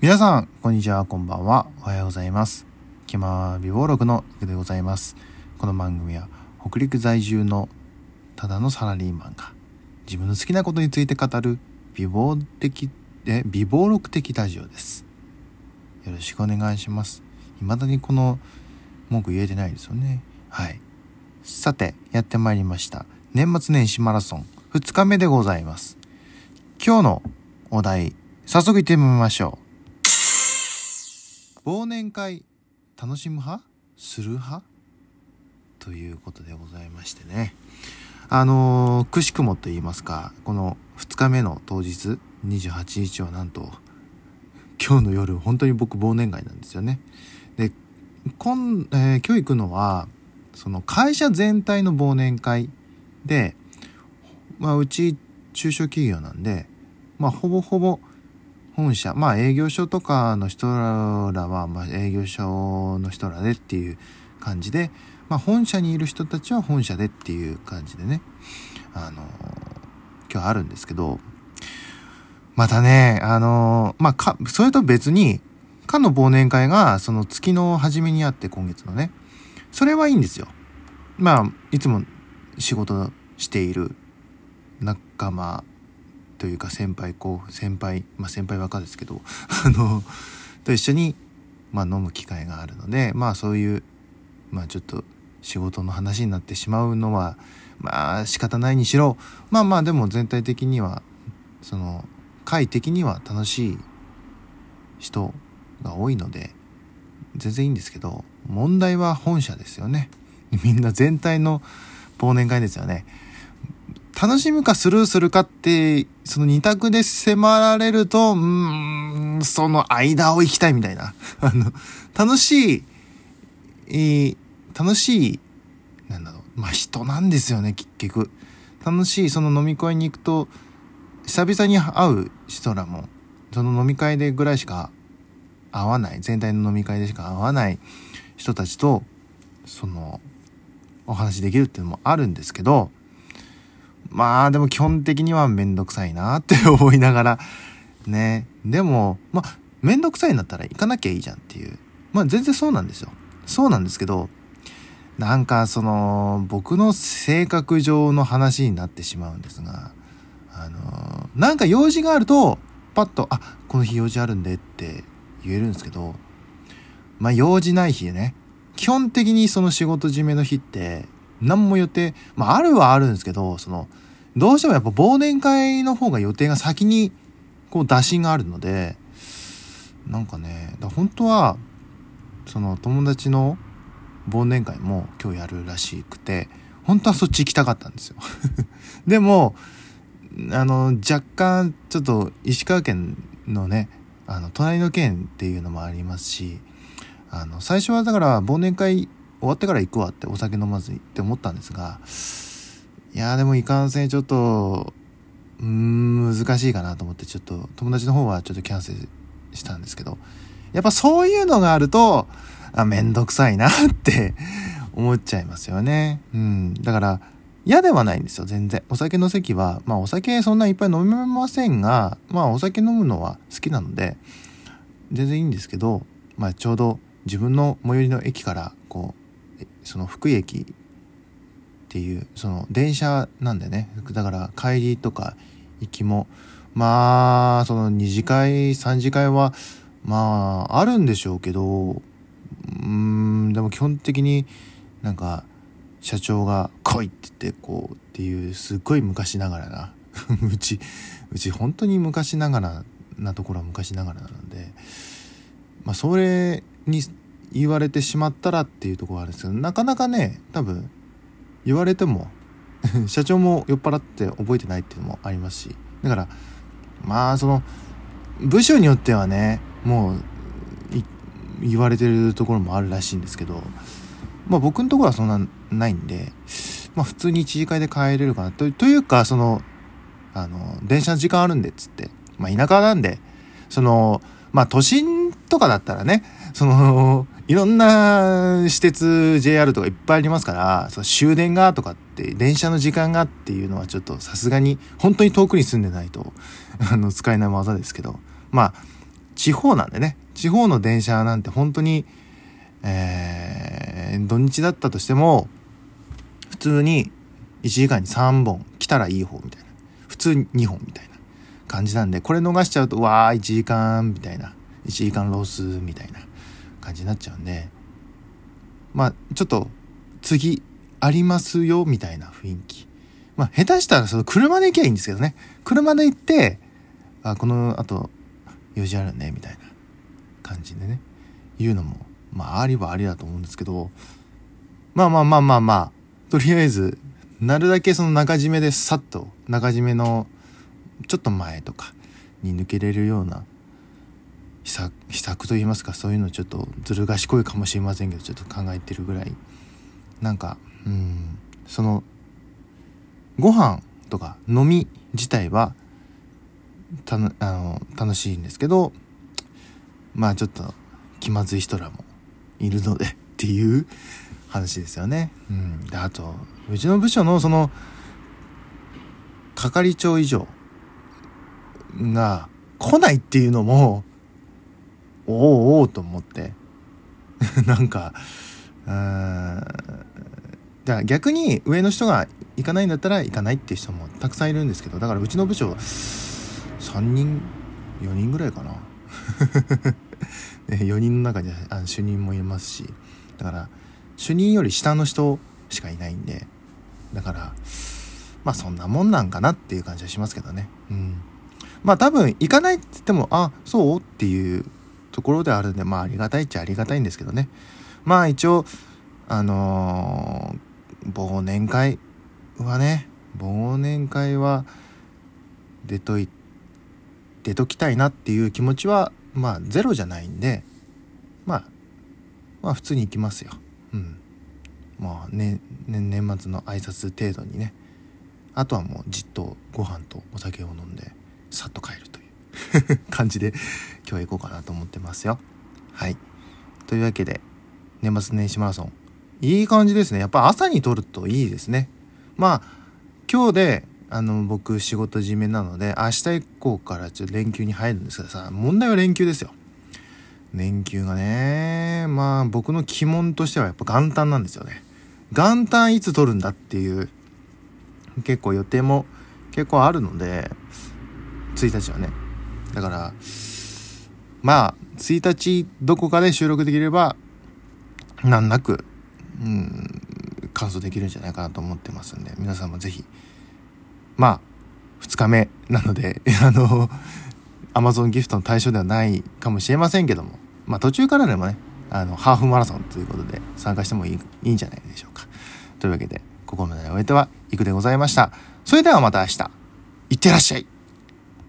皆さん、こんにちは、こんばんは。おはようございます。気ま美貌録のゆでございます。この番組は、北陸在住のただのサラリーマンが、自分の好きなことについて語る美貌的、え、美貌録的ラジオです。よろしくお願いします。未だにこの文句言えてないですよね。はい。さて、やってまいりました。年末年始マラソン2日目でございます。今日のお題、早速行ってみましょう。忘年会楽しむ派？する派？ということでございましてね。あのーくしくもと言いますかこの2日目の当日28日はなんと今日の夜本当に僕忘年会なんですよね。で今,、えー今日行くのはその会社全体の忘年会で、まあ、うち中小企業なんでまあほぼほぼ本社まあ営業所とかの人らは、まあ、営業所の人らでっていう感じで、まあ、本社にいる人たちは本社でっていう感じでね。あの今日あるんですけどまたねあのまあかそれと別にかの忘年会がその月の初めにあって今月のねそれはいいんですよ。まあいつも仕事している仲間というか先輩後先輩まあ先輩若ですけど あのと一緒に、まあ、飲む機会があるのでまあそういうまあちょっと仕事の話になってしまうのはまあ仕方ないにしろまあまあでも全体的にはその会的には楽しい人が多いので全然いいんですけど問題は本社ですよね。みんな全体の忘年会ですよね。楽しむかスルーするかって、その二択で迫られると、うーん、その間を行きたいみたいな。あの、楽しい、えー楽しい、なんだろう、まあ人なんですよね、結局。楽しい、その飲み会に行くと、久々に会う人らも、その飲み会でぐらいしか会わない、全体の飲み会でしか会わない人たちと、その、お話できるっていうのもあるんですけど、まあでも基本的にはめんどくさいなって思いながら、ね。でも、まあ、めんどくさいんだったら行かなきゃいいじゃんっていう。まあ全然そうなんですよ。そうなんですけど、なんかその、僕の性格上の話になってしまうんですが、あの、なんか用事があると、パッと、あ、この日用事あるんでって言えるんですけど、まあ用事ない日ね、基本的にその仕事締めの日って、何も予定、まああるはあるんですけど、その、どうしてもやっぱ忘年会の方が予定が先に、こう打診があるので、なんかね、だ本当は、その友達の忘年会も今日やるらしくて、本当はそっち行きたかったんですよ。でも、あの、若干、ちょっと石川県のね、あの、隣の県っていうのもありますし、あの、最初はだから忘年会終わってから行くわってお酒飲まずにって思ったんですが、いやでもいかんせんちょっと、うん、難しいかなと思ってちょっと友達の方はちょっとキャンセルしたんですけど、やっぱそういうのがあると、あ、めんどくさいなって思っちゃいますよね。うん。だから、嫌ではないんですよ、全然。お酒の席は、まあお酒そんないっぱい飲めませんが、まあお酒飲むのは好きなので、全然いいんですけど、まあちょうど自分の最寄りの駅から、こう、その福井駅っていう、その電車なんでね、だから帰りとか行きも、まあ、その二次会、三次会は、まあ、あるんでしょうけど、うん、でも基本的になんか、社長が来いって言って、こうっていう、すっごい昔ながらな。うち、うち本当に昔ながらなところは昔ながらなので、まあ、それに言われてしまったらっていうところはあるんですけど、なかなかね、多分、言われても、社長も酔っ払って覚えてないっていうのもありますし、だから、まあ、その、部署によってはね、もう、言われてるところもあるらしいんですけど、まあ僕のところはそんなないんで、まあ普通に一次会で帰れるかな。とというか、その、あの、電車の時間あるんでっつって、まあ田舎なんで、その、まあ都心とかだったらね、その、いろんな私鉄 JR とかいっぱいありますから、その終電がとかって、電車の時間がっていうのはちょっとさすがに、本当に遠くに住んでないと、あの、使えない技ですけど、まあ、地方なんでね、地方の電車なんて本当に、えー、土日だったとしても、普通に1時間に3本来たらいい方みたいな。普通に2本みたいな感じなんで、これ逃しちゃうと、わー、1時間みたいな。1時間ロスみたいな感じになっちゃうんで、まあ、ちょっと、次、ありますよ、みたいな雰囲気。まあ、下手したら、その車で行けばいいんですけどね。車で行って、あ、この後、用事あるね、みたいな感じでね。言うのも、まあ、ありはありだと思うんですけど、まあまあまあまあまあ、とりあえず、なるだけその中締めでさっと、中締めのちょっと前とかに抜けれるような秘策秘策といいますかそういうのちょっとずる賢いかもしれませんけどちょっと考えてるぐらい。なんかうん。そのご飯とか飲み自体はたのあの楽しいんですけどまあちょっと気まずい人らもいるのでっていう話ですよね。うん、であとうちの部署のその係長以上が来ないっていうのもおおおと思って。なんかうん。じゃあ逆に上の人が行かないんだったら行かないっていう人もたくさんいるんですけどだからうちの部署3人4人ぐらいかな。4人の中にあの主任もいますし。だから主任より下の人しかいないんで。だからまあそんなもんなんかなっていう感じはしますけどね。うん。まあ多分行かないって言ってもあそう？っていうところであるんでまあありがたいっちゃありがたいんですけどね。まあ一応あのー、忘年会はね忘年会は出とい出ときたいなっていう気持ちはまあゼロじゃないんでまあまあ普通に行きますよ。うん。まあねね年末の挨拶程度にね。あとはもうじっとご飯とお酒を飲んでさっと帰るという 感じで今日は行こうかなと思ってますよ。はい。というわけで年末年始マラソン。いい感じですね。やっぱ朝に撮るといいですね。まあ今日であの僕仕事締めなので明日以降からちょっと連休に入るんですけどさ問題は連休ですよ。連休がねまあ僕の鬼門としてはやっぱ元旦なんですよね。元旦いつ取るんだっていう結構予定も結構あるので1日はね。だからまあ1日どこかで収録できれば難なくうん完走できるんじゃないかなと思ってますんで皆さんも是非まあ2日目なので あの Amazon ギフトの対象ではないかもしれませんけどもまあ途中からでもねあのハーフマラソンということで参加してもいいいいんじゃないでしょうか。というわけでここまでお相手はいくでございました。それではまた明日。いってらっしゃい。